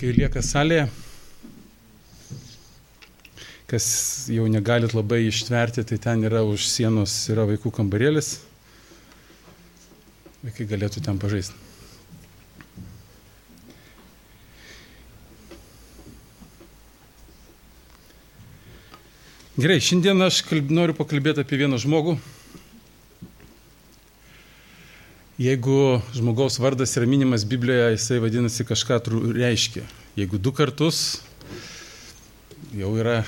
kai lieka salėje, kas jau negalit labai ištverti, tai ten yra už sienos yra vaikų kambarėlis. Vaikai galėtų ten pažaisti. Gerai, šiandien aš kalb, noriu pakalbėti apie vieną žmogų. Jeigu žmogaus vardas yra minimas Biblijoje, jisai vadinasi kažką reiškia. Jeigu du kartus, jau yra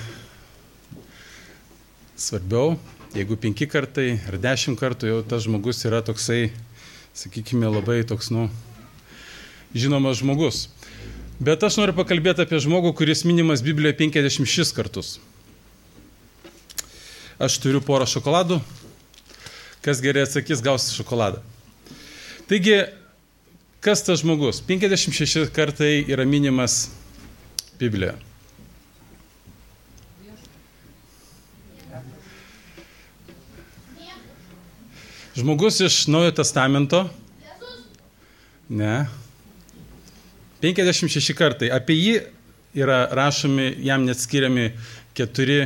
svarbiau. Jeigu penki kartai ar dešimt kartų, jau tas žmogus yra toksai, sakykime, labai toks, nu, žinomas žmogus. Bet aš noriu pakalbėti apie žmogų, kuris minimas Biblijoje 56 kartus. Aš turiu porą šokoladų. Kas gerai atsakys, gaus šokoladą. Taigi, kas tas žmogus? 56 kartai yra minimas Biblijoje. Žmogus iš Naujojo testamento. Ne. 56 kartai. Apie jį yra rašomi, jam net skiriami keturi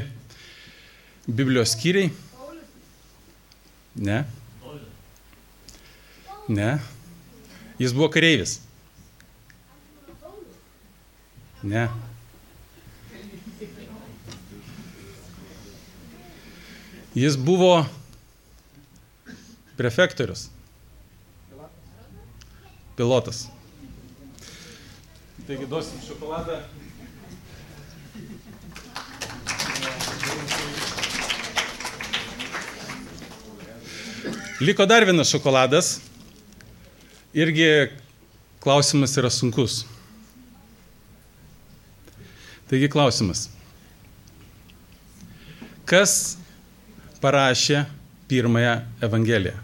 Biblijos skyriai? Ne. Ne. Jis buvo kareivis. Ne. Jis buvo prefektorius. Pilotas. Taigi duosim šokoladą. Liko dar vienas šokoladas. Irgi klausimas yra sunkus. Taigi klausimas. Kas parašė pirmąją Evangeliją?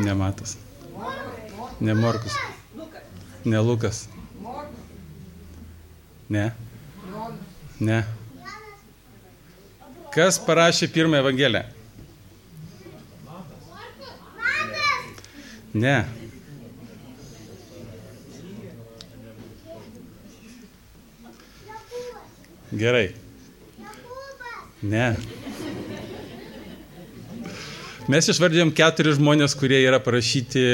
Ne Matas. Ne Morkus. Ne Lukas. Ne. Ne. Kas parašė pirmą Evangeliją? Ne. Gerai. Ne. Mes išvardėjom keturis žmonės, kurie yra parašyti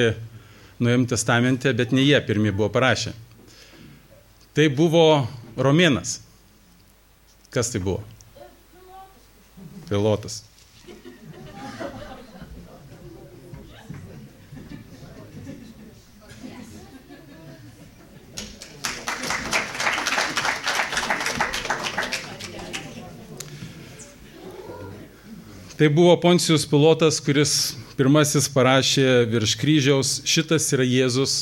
Nuojam testamente, bet ne jie pirmie buvo parašę. Tai buvo Romėnas. Kas tai buvo? Pilotas. Tai buvo Poncijus pilotas, kuris pirmasis parašė virš kryžiaus, šitas yra Jėzus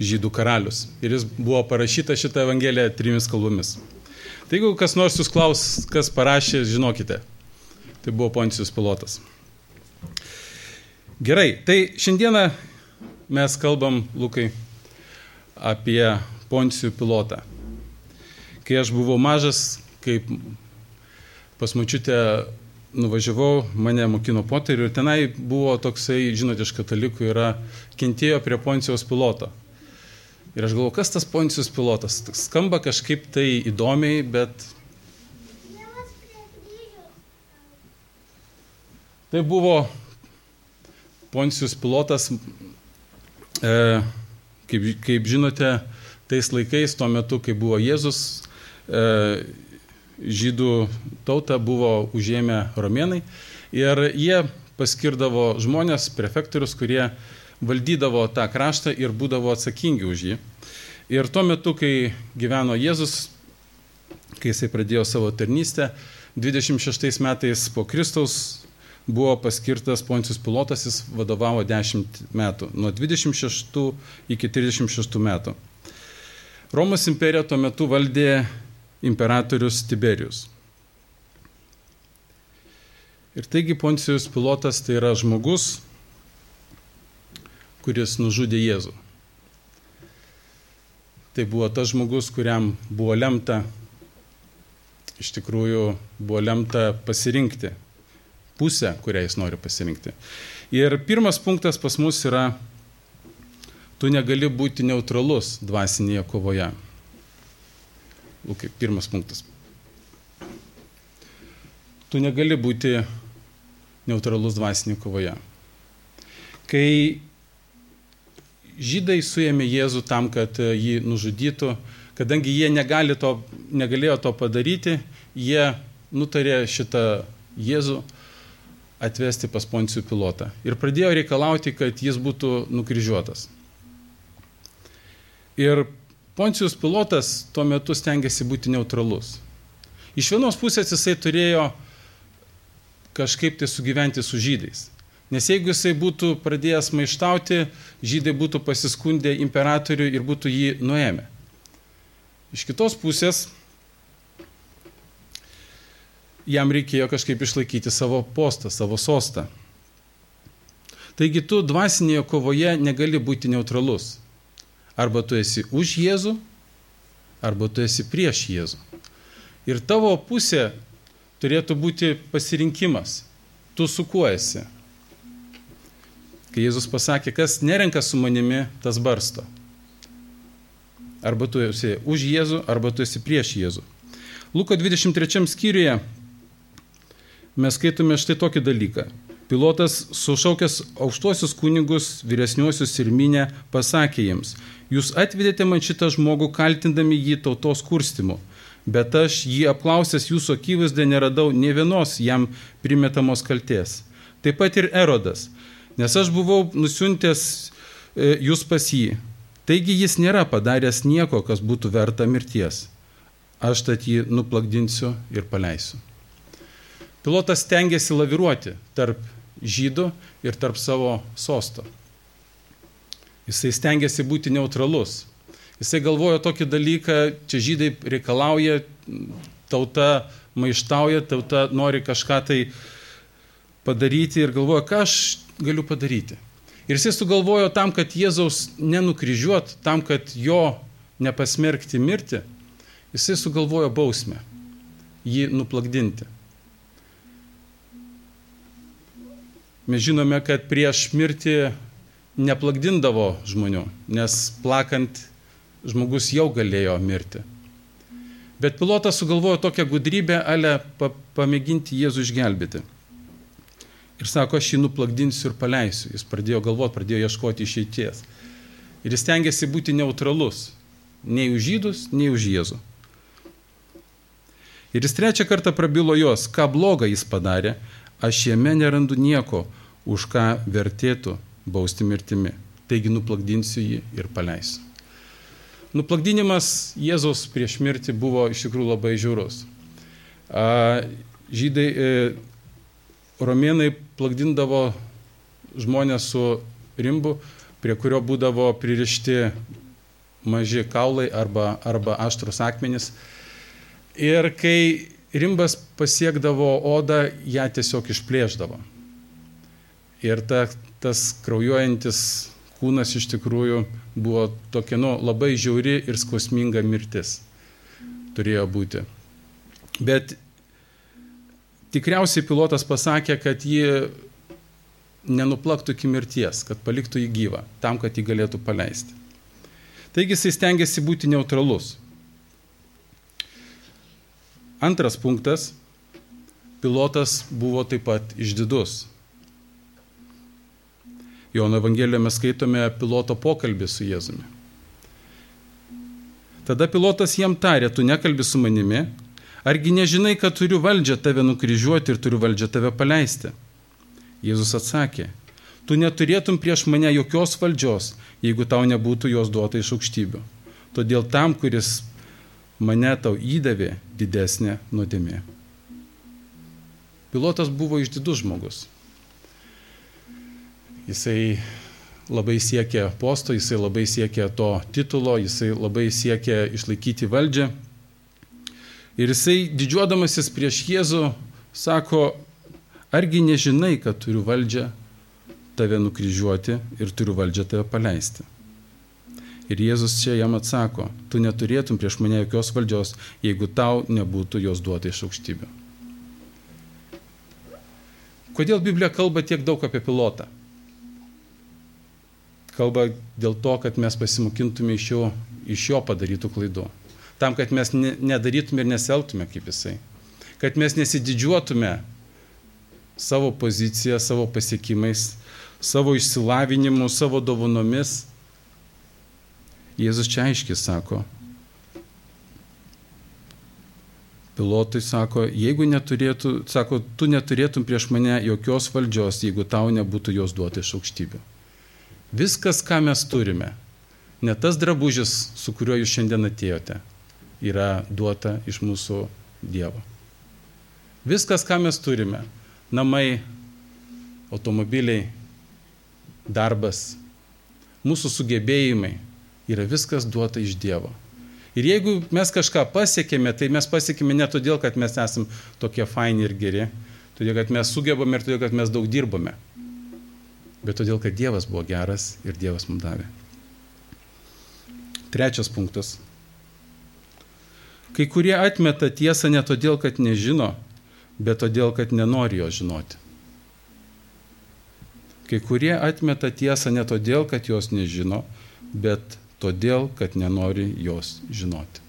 žydų karalius. Ir jis buvo parašyta šitą evangeliją trimis kalbomis. Tai jeigu kas nors jūs klaus, kas parašė, žinokite, tai buvo Poncijus pilotas. Gerai, tai šiandieną mes kalbam, Lukai, apie Poncijų pilotą. Kai aš buvau mažas, kaip pas mačiutę nuvažiavau, mane mokino poterių ir tenai buvo toksai, žinote, iš katalikų yra, kentėjo prie Poncijos piloto. Ir aš galvoju, kas tas Poncijos pilotas? Skamba kažkaip tai įdomiai, bet... Tai buvo Poncijus pilotas, e, kaip, kaip žinote, tais laikais, tuo metu, kai buvo Jėzus, e, žydų tautą buvo užėmę romėnai ir jie paskirdavo žmonės, prefektorius, kurie valdydavo tą kraštą ir būdavo atsakingi už jį. Ir tuo metu, kai gyveno Jėzus, kai jisai pradėjo savo tarnystę, 26 metais po Kristaus buvo paskirtas Poncijus Pilotas, jis vadovavo 10 metų, nuo 26 iki 36 metų. Romos imperija tuo metu valdė imperatorius Tiberius. Ir taigi Poncijus pilotas tai yra žmogus, kuris nužudė Jėzų. Tai buvo tas žmogus, kuriam buvo lemta, iš tikrųjų buvo lemta pasirinkti pusę, kurią jis nori pasirinkti. Ir pirmas punktas pas mus yra tu negali būti neutralus dvasinėje kovoje. Lukai, pirmas punktas. Tu negali būti neutralus dvasinėje kovoje. Kai žydai suėmė Jėzų tam, kad jį nužudytų, kadangi jie negali to, negalėjo to padaryti, jie nutarė šitą Jėzų atvesti pas Poncijų pilotą ir pradėjo reikalauti, kad jis būtų nukryžiuotas. Ir Poncijus pilotas tuo metu stengiasi būti neutralus. Iš vienos pusės jisai turėjo kažkaip tai sugyventi su žydais. Nes jeigu jisai būtų pradėjęs maištauti, žydai būtų pasiskundę imperatoriui ir būtų jį nuėmę. Iš kitos pusės jam reikėjo kažkaip išlaikyti savo postą, savo sostą. Taigi tu dvasinėje kovoje negali būti neutralus. Arba tu esi už Jėzų, arba tu esi prieš Jėzų. Ir tavo pusė turėtų būti pasirinkimas. Tu su kuo esi. Kai Jėzus pasakė, kas nerenka su manimi, tas barsto. Arba tu esi už Jėzų, arba tu esi prieš Jėzų. Luko 23 skyriuje mes skaitome štai tokį dalyką. Pilotas, sušaukęs aukštuosius kunigus, vyresniuosius ir minę, pasakė jiems, jūs atvedėte man šitą žmogų kaltindami jį tautos kurstimu, bet aš jį apklausęs jūsų akivaizdę neradau ne vienos jam primetamos kalties. Taip pat ir Erodas, nes aš buvau nusiuntęs e, jūs pas jį. Taigi jis nėra padaręs nieko, kas būtų verta mirties. Aš tad jį nuplakdinsiu ir paleisiu. Pilotas tengiasi laviruoti tarp žydų ir tarp savo sosto. Jisai stengiasi būti neutralus. Jisai galvojo tokį dalyką, čia žydai reikalauja, tauta maištauja, tauta nori kažką tai padaryti ir galvoja, ką aš galiu padaryti. Ir jisai sugalvojo tam, kad Jėzaus nenukryžiuot, tam, kad jo nepasmerkti mirti, jisai sugalvojo bausmę - jį nuplakdinti. Mes žinome, kad prieš mirtį neplakdindavo žmonių, nes plakant žmogus jau galėjo mirti. Bet pilotas sugalvojo tokią gudrybę, ale pa, pamėginti Jėzų išgelbėti. Ir sako, aš jį nuplakdinsiu ir paleisiu. Jis pradėjo galvoti, pradėjo ieškoti išeities. Ir jis tengiasi būti neutralus. Nei už žydus, nei už Jėzų. Ir jis trečią kartą prabilo jos, ką blogą jis padarė, aš jame nerandu nieko, už ką vertėtų bausti mirtimi. Taigi nuplakdinsiu jį ir paleisiu. Nuplakdinimas Jėzaus prieš mirtį buvo iš tikrųjų labai žiaurus. Žydai, e, romėnai plakdindavo žmonės su rimbu, prie kurio būdavo pririšti maži kaulai arba, arba aštrus akmenys. Ir kai rimbas pasiekdavo odą, ją tiesiog išplėždavo. Ir ta, tas kraujuojantis kūnas iš tikrųjų buvo tokia nu, labai žiauri ir skausminga mirtis. Turėjo būti. Bet tikriausiai pilotas pasakė, kad jį nenuplaktų iki mirties, kad paliktų jį gyvą, tam, kad jį galėtų paleisti. Taigi jisai stengiasi būti neutralus. Antras punktas. Pilotas buvo taip pat išdidus. Jono Evangelijoje mes skaitome piloto pokalbį su Jėzumi. Tada pilotas jam tarė, tu nekalbi su manimi, argi nežinai, kad turiu valdžią tave nukryžiuoti ir turiu valdžią tave paleisti? Jėzus atsakė, tu neturėtum prieš mane jokios valdžios, jeigu tau nebūtų jos duota iš aukštybių. Todėl tam, kuris mane tau įdavė didesnė nuodėmė. Pilotas buvo išdidus žmogus. Jisai labai siekė posto, jisai labai siekė to titulo, jisai labai siekė išlaikyti valdžią. Ir jisai didžiuodamasis prieš Jėzų sako, argi nežinai, kad turiu valdžią tave nukryžiuoti ir turiu valdžią tave paleisti. Ir Jėzus čia jam atsako, tu neturėtum prieš mane jokios valdžios, jeigu tau nebūtų jos duota iš aukštybių. Kodėl Biblija kalba tiek daug apie pilotą? kalba dėl to, kad mes pasimokintume iš jo, iš jo padarytų klaidų. Tam, kad mes ne, nedarytume ir neseltume kaip jisai. Kad mes nesididžiuotume savo poziciją, savo pasiekimais, savo išsilavinimu, savo dovanomis. Jėzus čia aiškiai sako, Pilotui sako, jeigu neturėtų, sako, tu neturėtum prieš mane jokios valdžios, jeigu tau nebūtų jos duota iš aukštybių. Viskas, ką mes turime, ne tas drabužis, su kuriuo jūs šiandien atėjote, yra duota iš mūsų Dievo. Viskas, ką mes turime - namai, automobiliai, darbas, mūsų sugebėjimai - yra viskas duota iš Dievo. Ir jeigu mes kažką pasiekėme, tai mes pasiekėme ne todėl, kad mes esame tokie faini ir geri, todėl, kad mes sugebame ir todėl, kad mes daug dirbame, bet todėl, kad Dievas buvo geras ir Dievas mums davė. Trečias punktas. Kai kurie atmeta tiesą ne todėl, kad nežino, bet todėl, kad nenori jo žinoti. Kai kurie atmeta tiesą ne todėl, kad jos nežino, bet todėl, kad nenori jos žinoti.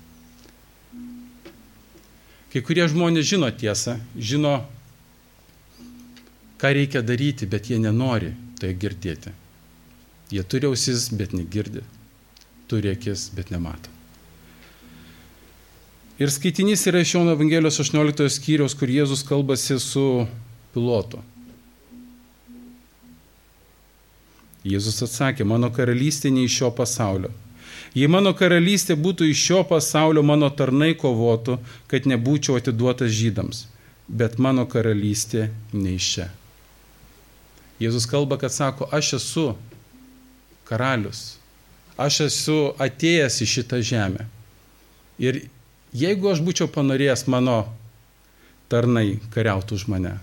Kai kurie žmonės žino tiesą, žino, ką reikia daryti, bet jie nenori tai girdėti. Jie turi ausis, bet negirdi. Turi akis, bet nemato. Ir skaitinys yra iš Jono Evangelijos 18 skyriaus, kur Jėzus kalbasi su pilotu. Jėzus atsakė, mano karalystė ne iš šio pasaulio. Jei mano karalystė būtų iš šio pasaulio, mano tarnai kovotų, kad nebūčiau atiduotas žydams. Bet mano karalystė ne iš čia. Jėzus kalba, kad sako, aš esu karalius. Aš esu atėjęs į šitą žemę. Ir jeigu aš būčiau panorėjęs mano tarnai kariautų už mane,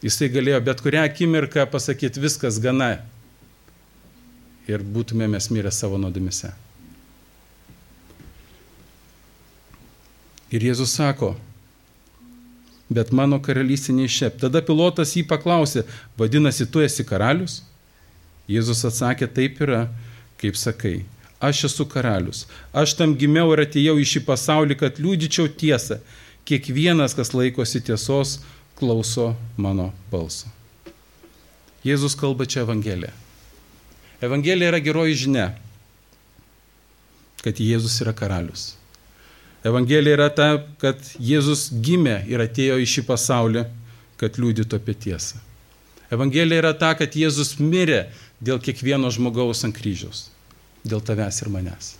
Jisai galėjo bet kurią akimirką pasakyti viskas gana ir būtume mes mirę savo nuodėmise. Ir Jėzus sako, bet mano karalystė neišėp. Tada pilotas jį paklausė, vadinasi, tu esi karalius? Jėzus atsakė, taip yra, kaip sakai. Aš esu karalius. Aš tam gimiau ir atėjau į šį pasaulį, kad liūdyčiau tiesą. Kiekvienas, kas laikosi tiesos, klauso mano balso. Jėzus kalba čia Evangeliją. Evangelija yra geroji žinia, kad Jėzus yra karalius. Evangelija yra ta, kad Jėzus gimė ir atėjo į šį pasaulį, kad liūdytų apie tiesą. Evangelija yra ta, kad Jėzus mirė dėl kiekvieno žmogaus ant kryžiaus, dėl tavęs ir manęs.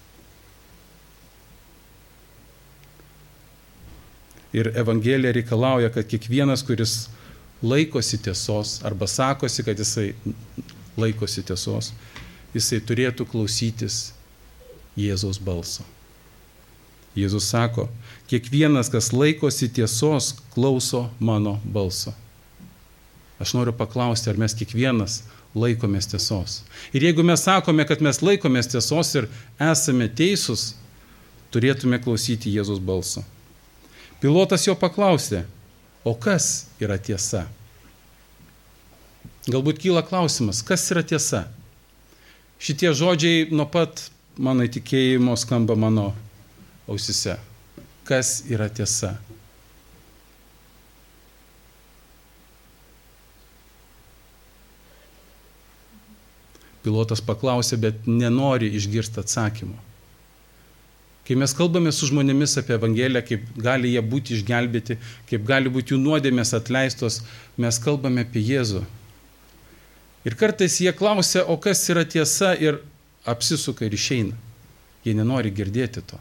Ir Evangelija reikalauja, kad kiekvienas, kuris laikosi tiesos arba sakosi, kad jisai laikosi tiesos, jisai turėtų klausytis Jėzaus balso. Jėzus sako, kiekvienas, kas laikosi tiesos, klauso mano balso. Aš noriu paklausti, ar mes kiekvienas laikomės tiesos. Ir jeigu mes sakome, kad mes laikomės tiesos ir esame teisūs, turėtume klausyti Jėzus balso. Pilotas jo paklausė, o kas yra tiesa? Galbūt kyla klausimas, kas yra tiesa? Šitie žodžiai nuo pat mano įtikėjimo skamba mano ausise. Kas yra tiesa? Pilotas paklausė, bet nenori išgirsti atsakymo. Kai mes kalbame su žmonėmis apie Evangeliją, kaip gali jie būti išgelbėti, kaip gali būti jų nuodėmės atleistos, mes kalbame apie Jėzų. Ir kartais jie klausia, o kas yra tiesa ir apsisuka ir išeina. Jie nenori girdėti to.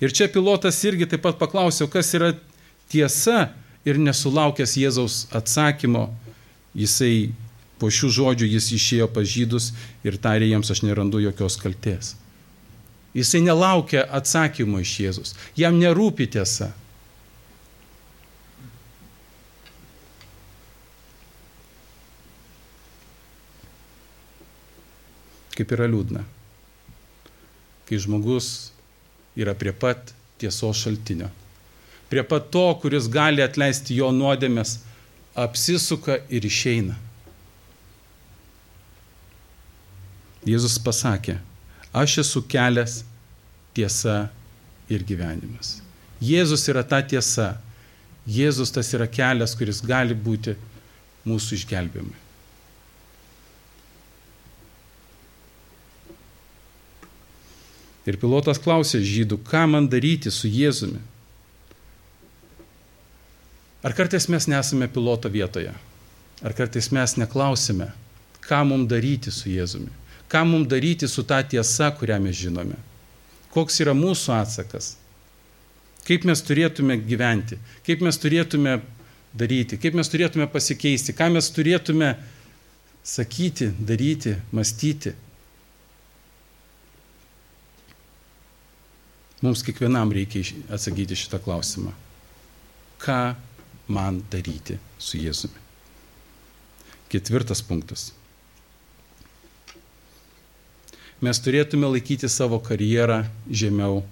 Ir čia pilotas irgi taip pat paklausė, kas yra tiesa ir nesulaukęs Jėzaus atsakymo, jisai po šių žodžių jis išėjo pažydus ir tarė jiems, aš nerandu jokios kalties. Jisai nelaukia atsakymo iš Jėzus. Jam nerūpi tiesa. Kaip yra liūdna, kai žmogus yra prie pat tiesos šaltinio, prie pat to, kuris gali atleisti jo nuodėmės, apsisuka ir išeina. Jėzus pasakė, aš esu kelias, tiesa ir gyvenimas. Jėzus yra ta tiesa. Jėzus tas yra kelias, kuris gali būti mūsų išgelbėjimui. Ir pilotas klausė žydų, ką man daryti su Jėzumi. Ar kartais mes nesame piloto vietoje? Ar kartais mes neklausime, ką mums daryti su Jėzumi? Ką mums daryti su ta tiesa, kurią mes žinome? Koks yra mūsų atsakas? Kaip mes turėtume gyventi? Kaip mes turėtume daryti? Kaip mes turėtume pasikeisti? Ką mes turėtume sakyti, daryti, mąstyti? Mums kiekvienam reikia atsakyti šitą klausimą. Ką man daryti su Jėzumi? Ketvirtas punktas. Mes turėtume laikyti savo karjerą žemiau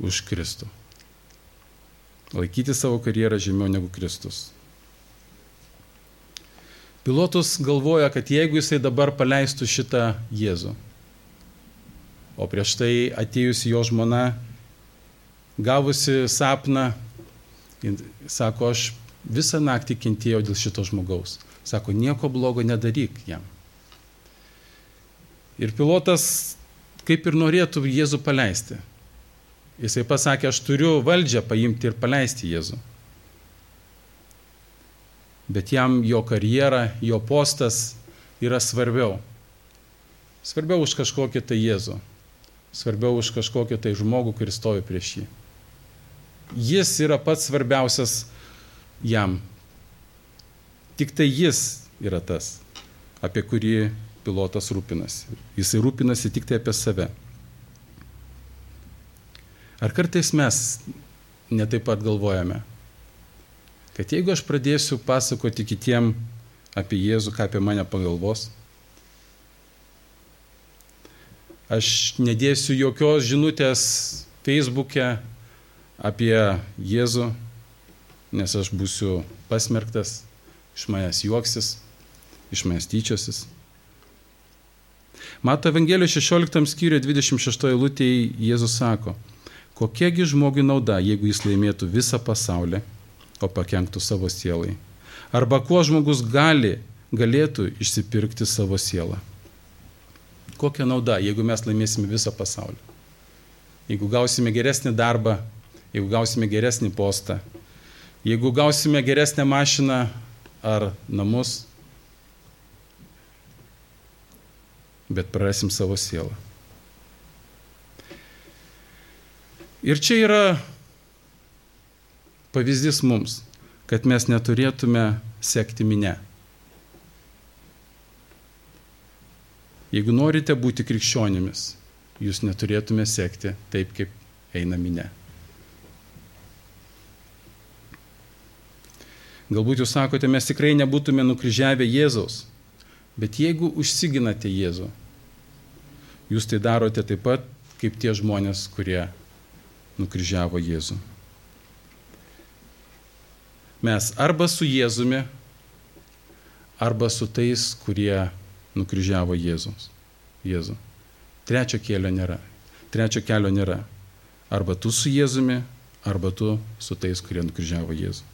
už Kristų. Laikyti savo karjerą žemiau negu Kristus. Pilotus galvoja, kad jeigu jisai dabar paleistų šitą Jėzų, o prieš tai atėjusi jo žmona, gavusi sapną, sako, aš visą naktį kentėjau dėl šito žmogaus. Sako, nieko blogo nedaryk jam. Ir pilotas kaip ir norėtų Jėzų paleisti. Jisai pasakė, aš turiu valdžią paimti ir paleisti Jėzų. Bet jam jo karjera, jo postas yra svarbiau. Svarbiau už kažkokį tai Jėzų. Svarbiau už kažkokį tai žmogų, kuris stovi prieš jį. Jis yra pats svarbiausias jam. Tik tai jis yra tas, apie kurį pilotas rūpinasi. Jisai rūpinasi tik tai apie save. Ar kartais mes netaip pat galvojame, kad jeigu aš pradėsiu pasakoti kitiem apie Jėzų, ką apie mane pagalvos, aš nedėsiu jokios žinutės Facebook'e apie Jėzų, nes aš būsiu pasmerktas, iš manęs juoksis, iš manęs tyčiosis. Mato Evangelijos 16 skyriuje 26 eilutėje Jėzus sako, kokiagi žmogui nauda, jeigu jis laimėtų visą pasaulį, o pakenktų savo sielai. Arba kuo žmogus gali, galėtų išsipirkti savo sielą. Kokia nauda, jeigu mes laimėsime visą pasaulį? Jeigu gausime geresnį darbą, jeigu gausime geresnį postą, jeigu gausime geresnę mašiną ar namus, bet prarasim savo sielą. Ir čia yra pavyzdys mums, kad mes neturėtume sekti minę. Jeigu norite būti krikščionimis, jūs neturėtume sekti taip, kaip eina minė. Galbūt jūs sakote, mes tikrai nebūtume nukryžiavę Jėzaus, bet jeigu užsiginate Jėzų, Jūs tai darote taip pat kaip tie žmonės, kurie nukryžiavo Jėzų. Mes arba su Jėzumi, arba su tais, kurie nukryžiavo Jėzus. Jėzų. Trečio kelio nėra. Trečio kelio nėra. Arba tu su Jėzumi, arba tu su tais, kurie nukryžiavo Jėzų.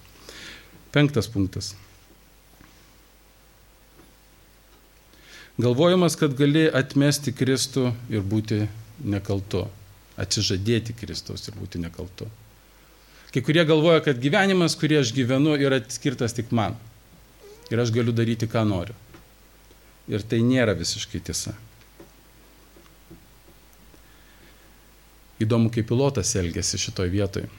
Penktas punktas. Galvojimas, kad gali atmesti Kristų ir būti nekaltu. Atsižadėti Kristaus ir būti nekaltu. Kai kurie galvoja, kad gyvenimas, kurį aš gyvenu, yra skirtas tik man. Ir aš galiu daryti, ką noriu. Ir tai nėra visiškai tiesa. Įdomu, kaip pilotas elgėsi šitoj vietoje.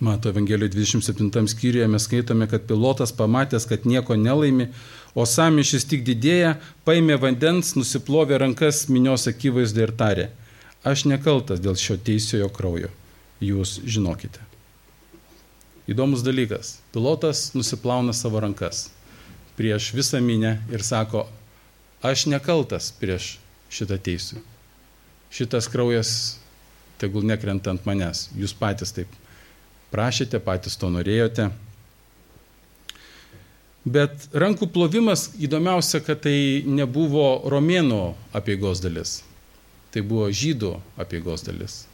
Mato Evangelijoje 27 skyriuje mes skaitome, kad pilotas pamatęs, kad nieko nelaimi, o samišis tik didėja, paėmė vandens, nusiplovė rankas minios akivaizdai ir tarė, aš nekaltas dėl šio teisiojo kraujo, jūs žinokite. Įdomus dalykas. Pilotas nusiplauna savo rankas prieš visą minę ir sako, aš nekaltas prieš šitą teisų. Šitas kraujas tegul nekrenta ant manęs. Jūs patys taip prašėte, patys to norėjote. Bet rankų plovimas įdomiausia, kad tai nebuvo romėnų apieigos dalis. Tai buvo žydų apieigos dalis.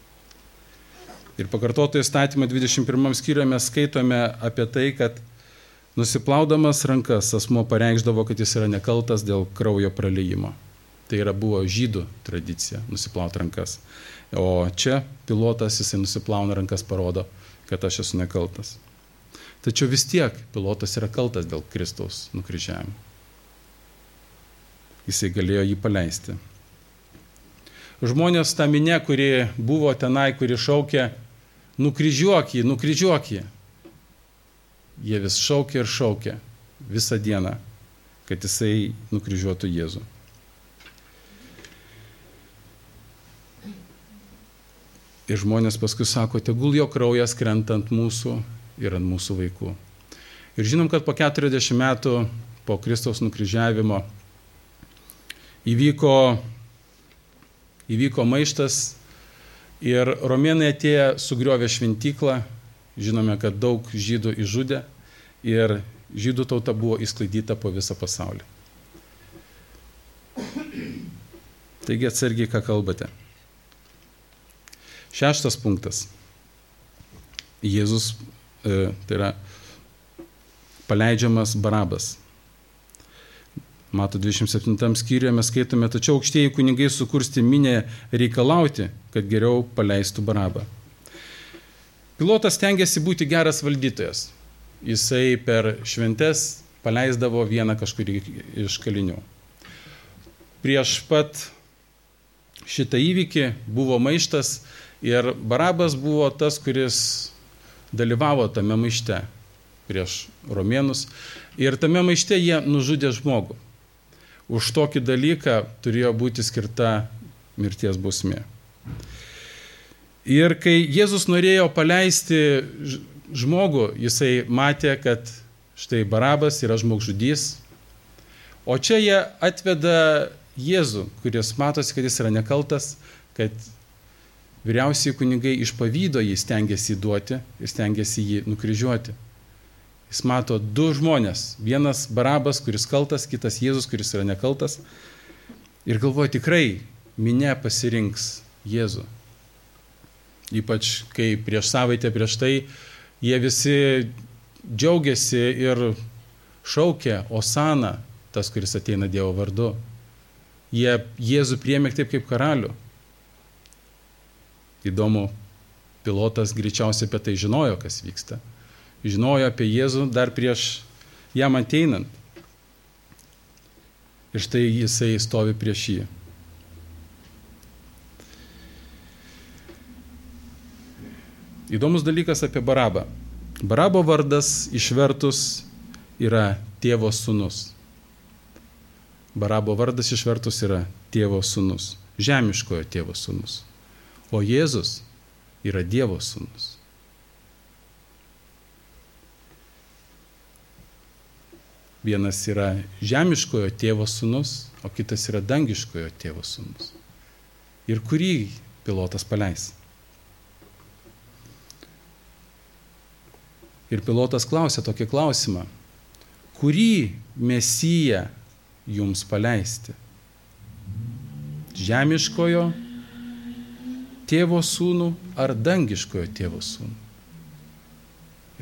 Ir pakartoto įstatymą 21 skyriuje mes skaitome apie tai, kad nusiplaudamas rankas asmo pareikšdavo, kad jis yra nekaltas dėl kraujo praleimo. Tai yra buvo žydų tradicija nusiplauti rankas. O čia pilotas jisai nusiplauna rankas, parodo, kad aš esu nekaltas. Tačiau vis tiek pilotas yra kaltas dėl Kristaus nukryžiavimo. Jisai galėjo jį paleisti. Žmonės tą minę, kuri buvo tenai, kuri šaukė, nukryžiuok jį, nukryžiuok jį. Jie vis šaukė ir šaukė visą dieną, kad jisai nukryžiuotų Jėzų. Ir žmonės paskui sako, tegul jo kraujas krenta ant mūsų ir ant mūsų vaikų. Ir žinom, kad po 40 metų po Kristaus nukryžiavimo įvyko, įvyko maištas ir romėnai atėję sugriovė šventyklą, žinome, kad daug žydų išžudė ir žydų tauta buvo įsklaidyta po visą pasaulį. Taigi atsargiai, ką kalbate. Šeštas punktas. Jėzus tai yra paleidžiamas barabas. Mato 27 skyriuje mes skaitome, tačiau aukštieji kunigai sukursti minę reikalauti, kad geriau paleistų barabą. Pilotas tengiasi būti geras valdytojas. Jisai per šventes paleisdavo vieną kažkurį iš kalinių. Prieš pat šitą įvykį buvo maištas ir Barabas buvo tas, kuris dalyvavo tame maište prieš romėnus ir tame maište jie nužudė žmogų. Už tokį dalyką turėjo būti skirta mirties bausmė. Ir kai Jėzus norėjo paleisti žmogų, jisai matė, kad štai Barabas yra žmogžudys, o čia jie atveda Jėzų, kuris matosi, kad jis yra nekaltas, kad Vyriausiai kunigai iš pavydo jį stengiasi duoti ir stengiasi jį nukryžiuoti. Jis mato du žmonės. Vienas Barabas, kuris kaltas, kitas Jėzus, kuris yra nekaltas. Ir galvoja, tikrai minė pasirinks Jėzų. Ypač kai prieš savaitę prieš tai jie visi džiaugiasi ir šaukia Osana, tas, kuris ateina Dievo vardu. Jie Jėzų priemė taip kaip karalių. Įdomu, pilotas greičiausiai apie tai žinojo, kas vyksta. Žinojo apie Jėzų dar prieš jam ateinant. Ir štai jisai stovi prieš jį. Įdomus dalykas apie Barabą. Barabo vardas išvertus yra tėvo sunus. Barabo vardas išvertus yra tėvo sunus. Žemiškojo tėvo sunus. O Jėzus yra Dievo sūnus. Vienas yra žemiškojo tėvo sūnus, o kitas yra dangiškojo tėvo sūnus. Ir kurį pilotas paleis? Ir pilotas klausė tokį klausimą, kurį mesiją jums paleisti? Žemiškojo tėvo sūnų ar dangiškojo tėvo sūnų.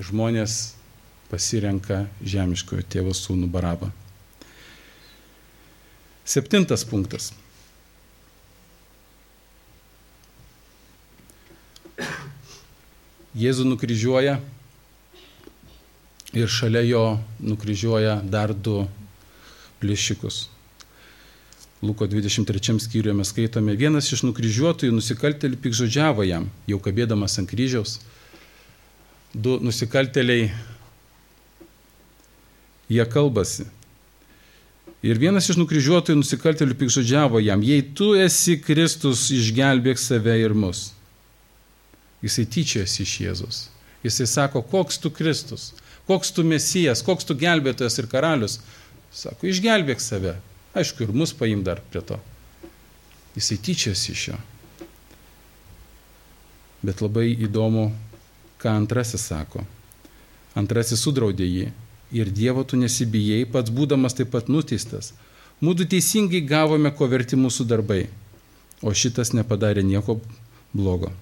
Ir žmonės pasirenka žemiškojo tėvo sūnų barabą. Septintas punktas. Jėzų nukryžiuoja ir šalia jo nukryžiuoja dar du plėšikus. Luko 23 skyriuje mes skaitome, vienas iš nukryžiuotojų nusikaltėlių pikžodžiavo jam, jau kabėdamas ant kryžiaus. Du nusikaltėliai, jie kalbasi. Ir vienas iš nukryžiuotojų nusikaltėlių pikžodžiavo jam, jei tu esi Kristus, išgelbėk save ir mus. Jisai tyčiasi iš Jėzus. Jisai sako, koks tu Kristus, koks tu Mesijas, koks tu gelbėtojas ir karalius. Sako, išgelbėk save Aišku, ir mus paim dar prie to. Jisai tyčiasi iš jo. Bet labai įdomu, ką antrasis sako. Antrasis sudraudė jį ir Dievo tu nesibijai, pats būdamas taip pat nuteistas. Mūdu teisingai gavome, ko verti mūsų darbai, o šitas nepadarė nieko blogo.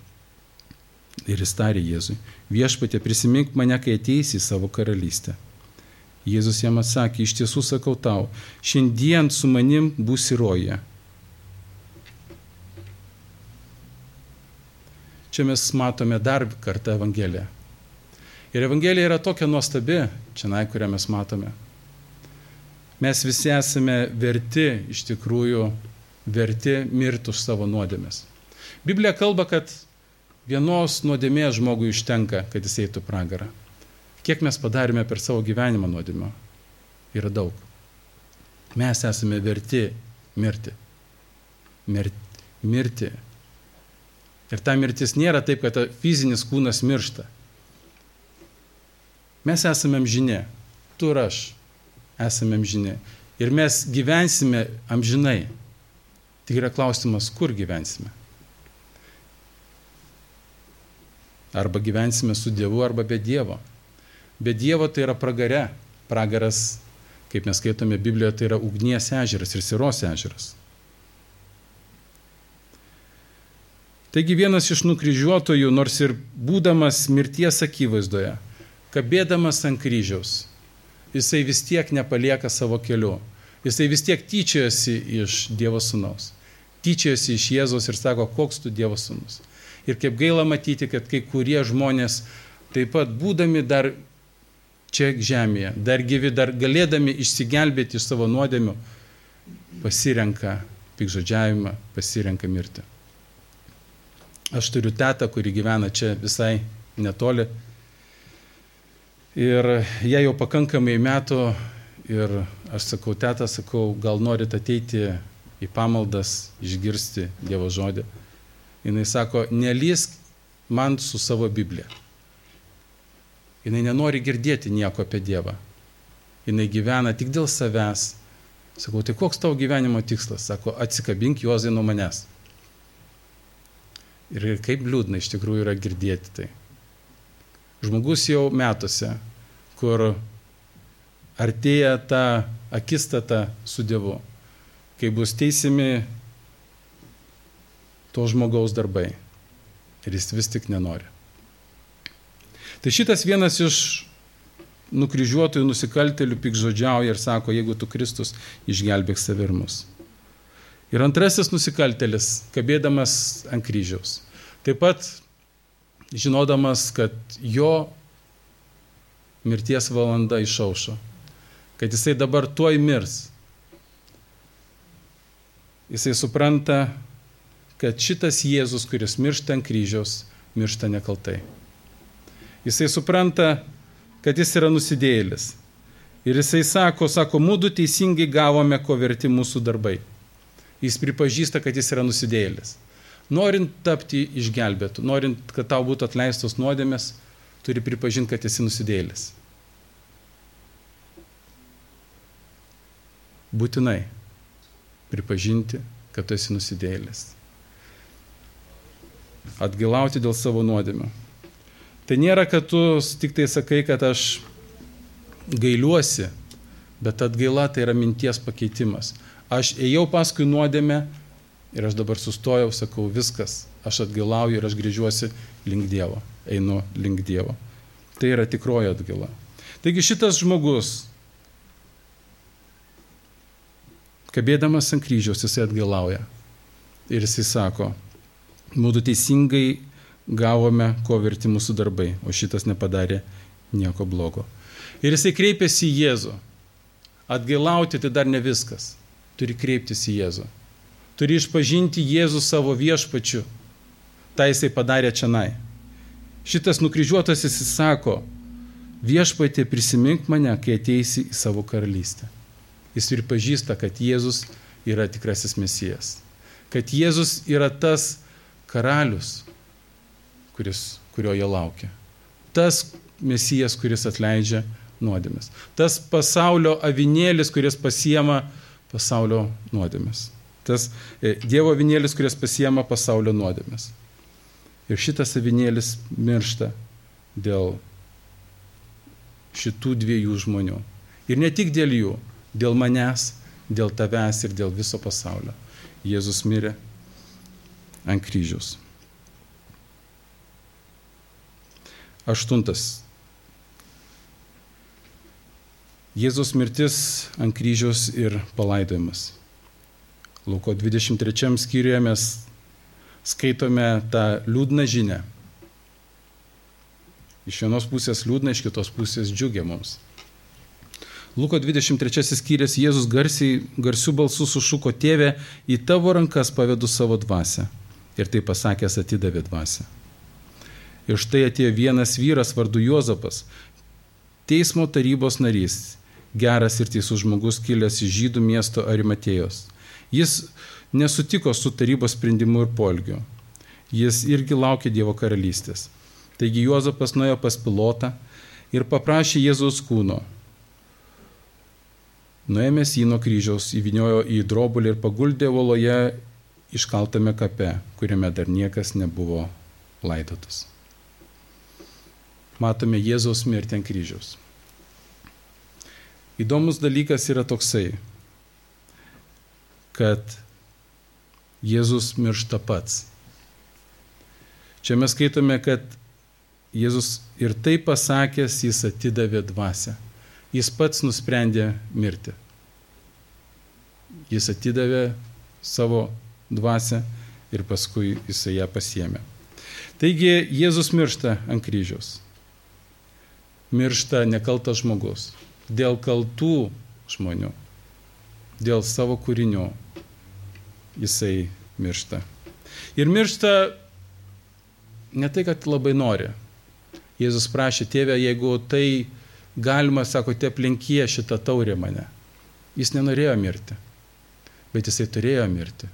Ir jis tarė Jėzui, viešpatė prisimink mane, kai ateisi į savo karalystę. Jėzus jam atsakė, iš tiesų sakau tau, šiandien su manim būsi roje. Čia mes matome dar kartą Evangeliją. Ir Evangelija yra tokia nuostabi, čia, na, kurią mes matome. Mes visi esame verti, iš tikrųjų, verti mirti už savo nuodėmės. Biblija kalba, kad vienos nuodėmės žmogui užtenka, kad jis eitų pragarą. Kiek mes padarėme per savo gyvenimą nuodėmio? Yra daug. Mes esame verti mirti. Mirti. mirti. Ir ta mirtis nėra taip, kad fizinis kūnas miršta. Mes esame amžinė. Tu ir aš esame amžinė. Ir mes gyvensime amžinai. Tik yra klausimas, kur gyvensime. Arba gyvensime su Dievu, arba be Dievo. Be Dievo tai yra pragare. Pragaras, kaip mes skaitome Biblijoje, tai yra ugnies ežeras ir siros ežeras. Taigi vienas iš nukryžiuotojų, nors ir būdamas mirties akivaizdoje, kabėdamas ant kryžiaus, jisai vis tiek nepalieka savo keliu. Jisai vis tiek tyčiojasi iš Dievo sūnaus. Tyčiojasi iš Jėzos ir sako, koks tu Dievo sūnus. Ir kaip gaila matyti, kad kai kurie žmonės, taip pat būdami dar čia žemėje, dar gyvi, dar galėdami išsigelbėti iš savo nuodėmių, pasirenka pikžodžiavimą, pasirenka mirtį. Aš turiu tetą, kuri gyvena čia visai netoli. Ir jie jau pakankamai metų ir aš sakau, teta, sakau, gal norit ateiti į pamaldas, išgirsti Dievo žodį. Jis sako, nelysk man su savo Biblija. Jis nenori girdėti nieko apie Dievą. Jis gyvena tik dėl savęs. Sakau, tai koks tavo gyvenimo tikslas? Sako, atsikabink juozai nuo manęs. Ir kaip liūdna iš tikrųjų yra girdėti tai. Žmogus jau metuose, kur artėja ta akistata su Dievu, kai bus teisimi to žmogaus darbai. Ir jis vis tik nenori. Tai šitas vienas iš nukryžiuotojų nusikaltelių pikžodžiauja ir sako, jeigu tu Kristus, išgelbėk save ir mus. Ir antrasis nusikaltelis, kabėdamas ant kryžiaus. Taip pat žinodamas, kad jo mirties valanda išaušo, kad jisai dabar tuoj mirs. Jisai supranta, kad šitas Jėzus, kuris miršta ant kryžiaus, miršta nekaltai. Jisai supranta, kad jis yra nusidėjėlis. Ir jisai sako, sako, mūdu teisingai gavome, ko verti mūsų darbai. Jis pripažįsta, kad jis yra nusidėjėlis. Norint tapti išgelbėtų, norint, kad tau būtų atleistos nuodėmės, turi pripažinti, kad esi nusidėjėlis. Būtinai pripažinti, kad tu esi nusidėjėlis. Atgilauti dėl savo nuodėmių. Tai nėra, kad tu tik tai sakai, kad aš gailiuosi, bet atgaila tai yra minties pakeitimas. Aš ėjau paskui nuodėmę ir aš dabar sustojau, sakau, viskas, aš atgailauju ir aš grįžiuosi link Dievo, einu link Dievo. Tai yra tikroji atgaila. Taigi šitas žmogus, kabėdamas ant kryžiaus, jisai atgailauja. Ir jisai sako, mūdu teisingai gavome, ko verti mūsų darbai, o šitas nepadarė nieko blogo. Ir jisai kreipėsi į Jėzų. Atgailauti tai dar ne viskas. Turi kreiptis į Jėzų. Turi išpažinti Jėzų savo viešpačiu. Tai jisai padarė čia nai. Šitas nukryžiuotas jis sako, viešpatė prisimink mane, kai ateisi į savo karalystę. Jis ir pažįsta, kad Jėzus yra tikrasis mesijas. Kad Jėzus yra tas karalius, kuris, kurio jie laukia. Tas mesijas, kuris atleidžia nuodėmės. Tas pasaulio avinėlis, kuris pasiema pasaulio nuodėmės. Tas e, Dievo avinėlis, kuris pasiema pasaulio nuodėmės. Ir šitas avinėlis miršta dėl šitų dviejų žmonių. Ir ne tik dėl jų, dėl manęs, dėl tavęs ir dėl viso pasaulio. Jėzus mirė ant kryžiaus. Aštuntas. Jėzus mirtis ant kryžiaus ir palaidojimas. Luko 23 skyriuje mes skaitome tą liūdną žinę. Iš vienos pusės liūdna, iš kitos pusės džiugia mums. Luko 23 skyrius Jėzus garsiai, garsių balsų sušuko tėvę, į tavo rankas pavedu savo dvasę. Ir tai pasakęs atidavė dvasę. Ir štai atėjo vienas vyras vardu Juozapas, teismo tarybos narys, geras ir teisus žmogus kilęs iš žydų miesto Arimatėjos. Jis nesutiko su tarybos sprendimu ir polgiu. Jis irgi laukė Dievo karalystės. Taigi Juozapas nuėjo pas pilotą ir paprašė Jėzaus kūno. Nuėmęs jį nuo kryžiaus, įviniojo į drobulį ir paguldė voloje iškaltame kape, kuriame dar niekas nebuvo laidotas. Matome Jėzaus mirtį ant kryžiaus. Įdomus dalykas yra toksai, kad Jėzus miršta pats. Čia mes skaitome, kad Jėzus ir tai pasakęs, jis atidavė dvasę. Jis pats nusprendė mirti. Jis atidavė savo dvasę ir paskui jisai ją pasiemė. Taigi Jėzus miršta ant kryžiaus. Miršta nekaltas žmogus. Dėl kaltų žmonių. Dėl savo kūrinių jisai miršta. Ir miršta ne tai, kad labai nori, Jėzus prašė, tėvė, jeigu tai galima, sako, te aplinkie šitą taurę mane. Jis nenorėjo mirti, bet jisai turėjo mirti.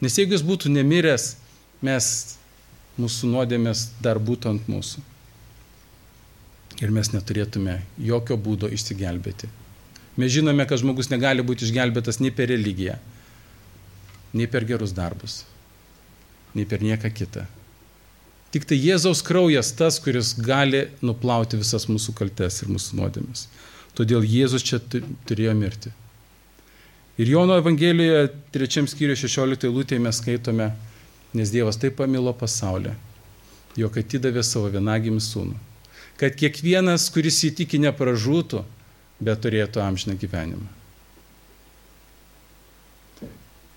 Nes jeigu jis būtų nemiręs, mes, mūsų nuodėmės dar būtų ant mūsų. Ir mes neturėtume jokio būdo išsigelbėti. Mes žinome, kad žmogus negali būti išgelbėtas nei per religiją, nei per gerus darbus, nei per nieką kitą. Tik tai Jėzaus kraujas tas, kuris gali nuplauti visas mūsų kaltes ir mūsų nuodėmes. Todėl Jėzus čia turėjo mirti. Ir Jono Evangelijoje, trečiam skyriui 16 lūtėje mes skaitome, nes Dievas taip pamilo pasaulį, jog atidavė savo vienagimį sūnų, kad kiekvienas, kuris įtiki, nepražūtų, bet turėtų amžiną gyvenimą.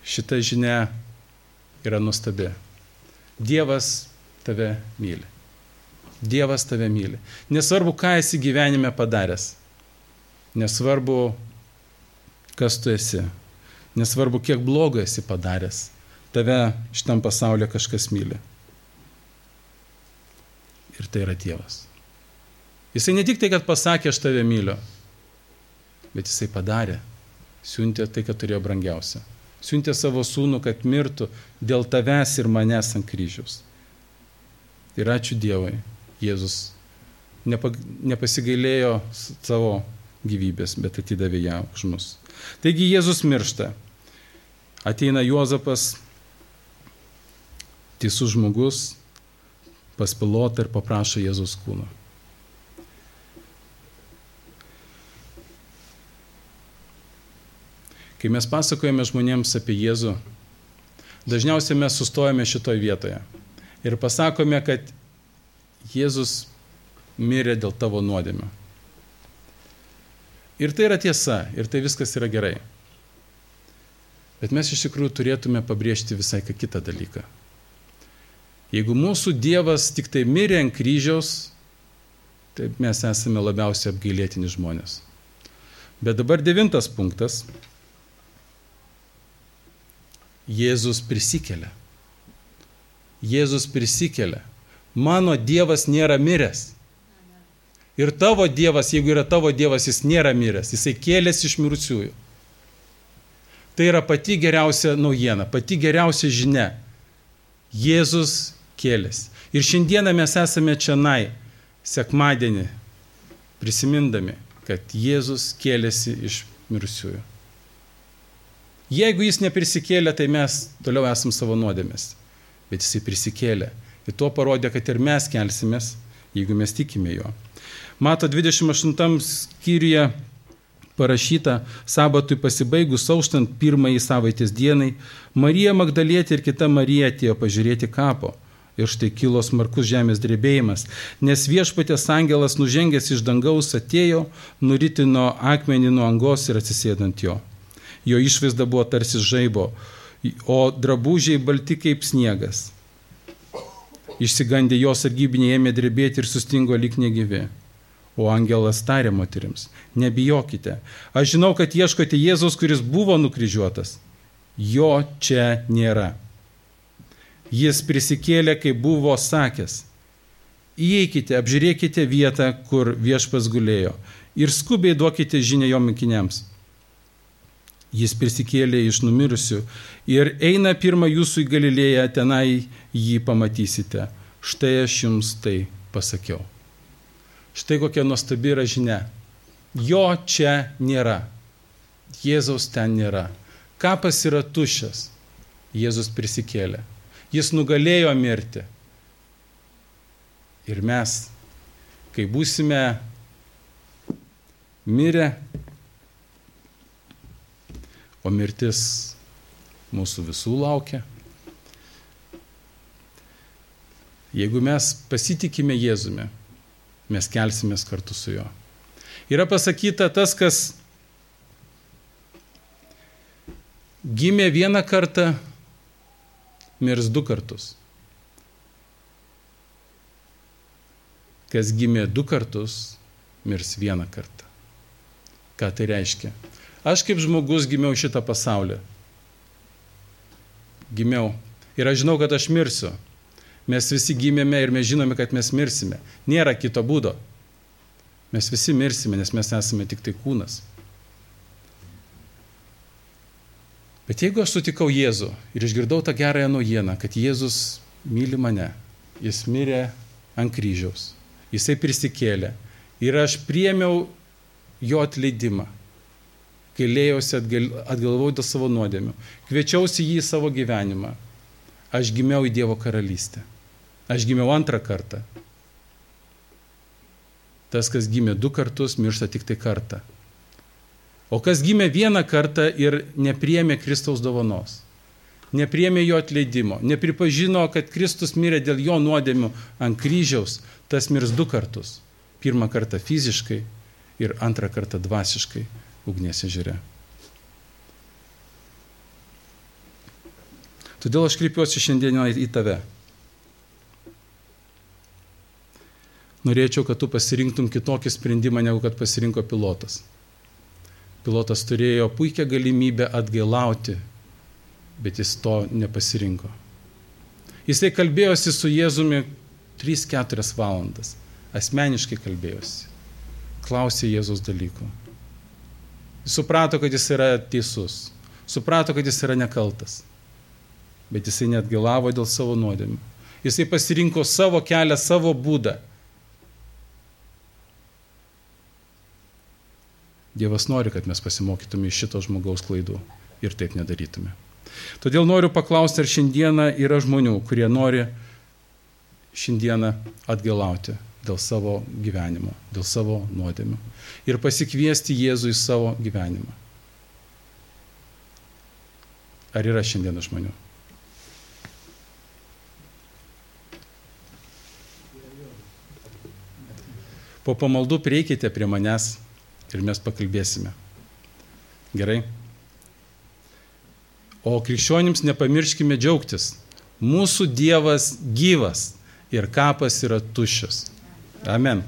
Šita žinia yra nuostabi. Dievas tave myli. Dievas tave myli. Nesvarbu, ką esi gyvenime padaręs. Nesvarbu, kas tu esi. Nesvarbu, kiek blogo esi padaręs. Tave šitam pasaulyje kažkas myli. Ir tai yra Dievas. Jisai ne tik tai, kad pasakė, aš tave myliu, bet jisai padarė. Siuntė tai, kad turėjo brangiausia. Siuntė savo sūnų, kad mirtų dėl tavęs ir manęs ant kryžiaus. Ir ačiū Dievui, Jėzus nepa, nepasigailėjo savo gyvybės, bet atidavė ją už mus. Taigi Jėzus miršta. Ateina Juozapas, teisus žmogus, pas pilotą ir paprašo Jėzus kūno. Kai mes pasakojame žmonėms apie Jėzų, dažniausiai mes sustojame šitoje vietoje ir pasakome, kad Jėzus mirė dėl tavo nuodėmio. Ir tai yra tiesa, ir tai viskas yra gerai. Bet mes iš tikrųjų turėtume pabrėžti visai ką kitą dalyką. Jeigu mūsų Dievas tik tai mirė ant kryžiaus, tai mes esame labiausiai apgailėtini žmonės. Bet dabar devintas punktas. Jėzus prisikelia. Jėzus prisikelia. Mano Dievas nėra miręs. Ir tavo Dievas, jeigu yra tavo Dievas, jis nėra miręs, jisai kėlėsi iš mirusiųjų. Tai yra pati geriausia naujiena, pati geriausia žinia. Jėzus kėlėsi. Ir šiandieną mes esame čia nai, sekmadienį, prisimindami, kad Jėzus kėlėsi iš mirusiųjų. Jeigu jis neprisikėlė, tai mes toliau esam savo nuodėmės bet jisai prisikėlė. Ir tuo parodė, kad ir mes kelsimės, jeigu mes tikime jo. Mato 28 skyriuje parašyta, sabatui pasibaigus auštant pirmąjį savaitės dienai, Marija Magdalietė ir kita Marija atėjo pažiūrėti kapo. Ir štai kilo smarkus žemės drebėjimas, nes viešpatės angelas nužengęs iš dangaus atėjo, nuritino akmenį nuo angos ir atsisėdant jo. Jo išvaizda buvo tarsi žaibo, o drabužiai balti kaip sniegas. Išsigandė jos sargybiniai ėmė drebėti ir sustingo lik negyvi. O angelas tarė moteriams, nebijokite, aš žinau, kad ieškote Jėzus, kuris buvo nukryžiuotas. Jo čia nėra. Jis prisikėlė, kaip buvo sakęs. Įeikite, apžiūrėkite vietą, kur viešpas gulėjo ir skubiai duokite žinę jo mokiniams. Jis prisikėlė iš numirusių ir eina pirmą jūsų į Galilėją, tenai jį pamatysite. Štai aš jums tai pasakiau. Štai kokia nuostabi yra žinia. Jo čia nėra. Jėzaus ten nėra. Kapas yra tuščias. Jėzus prisikėlė. Jis nugalėjo mirti. Ir mes, kai būsime mirę, o mirtis mūsų visų laukia, jeigu mes pasitikime Jėzumi, mes kelsimės kartu su juo. Yra pasakyta tas, kas gimė vieną kartą, mirs du kartus. Kas gimė du kartus, mirs vieną kartą. Ką tai reiškia? Aš kaip žmogus gimiau šitą pasaulį. Gimiau. Ir aš žinau, kad aš mirsiu. Mes visi gimėme ir mes žinome, kad mes mirsime. Nėra kito būdo. Mes visi mirsime, nes mes esame tik tai kūnas. Bet jeigu aš sutikau Jėzų ir išgirdau tą gerąją naujieną, kad Jėzus myli mane, jis mirė ant kryžiaus, jisai prisikėlė ir aš priemiau jo atleidimą, gailėjausi, atgalvojau dėl savo nuodėmių, kviečiausi jį į savo gyvenimą, aš gimiau į Dievo karalystę. Aš gimiau antrą kartą. Tas, kas gimė du kartus, miršta tik tai kartą. O kas gimė vieną kartą ir nepriemė Kristaus dovanos, nepriemė jo atleidimo, nepripažino, kad Kristus mirė dėl jo nuodėmių ant kryžiaus, tas mirs du kartus. Pirmą kartą fiziškai ir antrą kartą dvasiškai ugnies ežere. Todėl aš kreipiuosi šiandieną į tave. norėčiau, kad tu pasirinktum kitokį sprendimą, negu kad pasirinko pilotas. Pilotas turėjo puikią galimybę atgailauti, bet jis to nepasirinko. Jisai kalbėjosi su Jėzumi 3-4 valandas. Asmeniškai kalbėjosi. Klausė Jėzus dalykų. Suprato, kad jis yra teisus. Suprato, kad jis yra nekaltas. Bet jisai net gilavo dėl savo nuodėmių. Jisai pasirinko savo kelią, savo būdą. Dievas nori, kad mes pasimokytume iš šito žmogaus klaidų ir taip nedarytume. Todėl noriu paklausti, ar šiandieną yra žmonių, kurie nori šiandieną atgalauti dėl savo gyvenimo, dėl savo nuodėmių ir pasikviesti Jėzų į savo gyvenimą. Ar yra šiandieną žmonių? Po pamaldų prieikite prie manęs ir mes pakalbėsime. Gerai? O krikščionims nepamirškime džiaugtis. Mūsų Dievas gyvas ir kapas yra tuščias. Amen.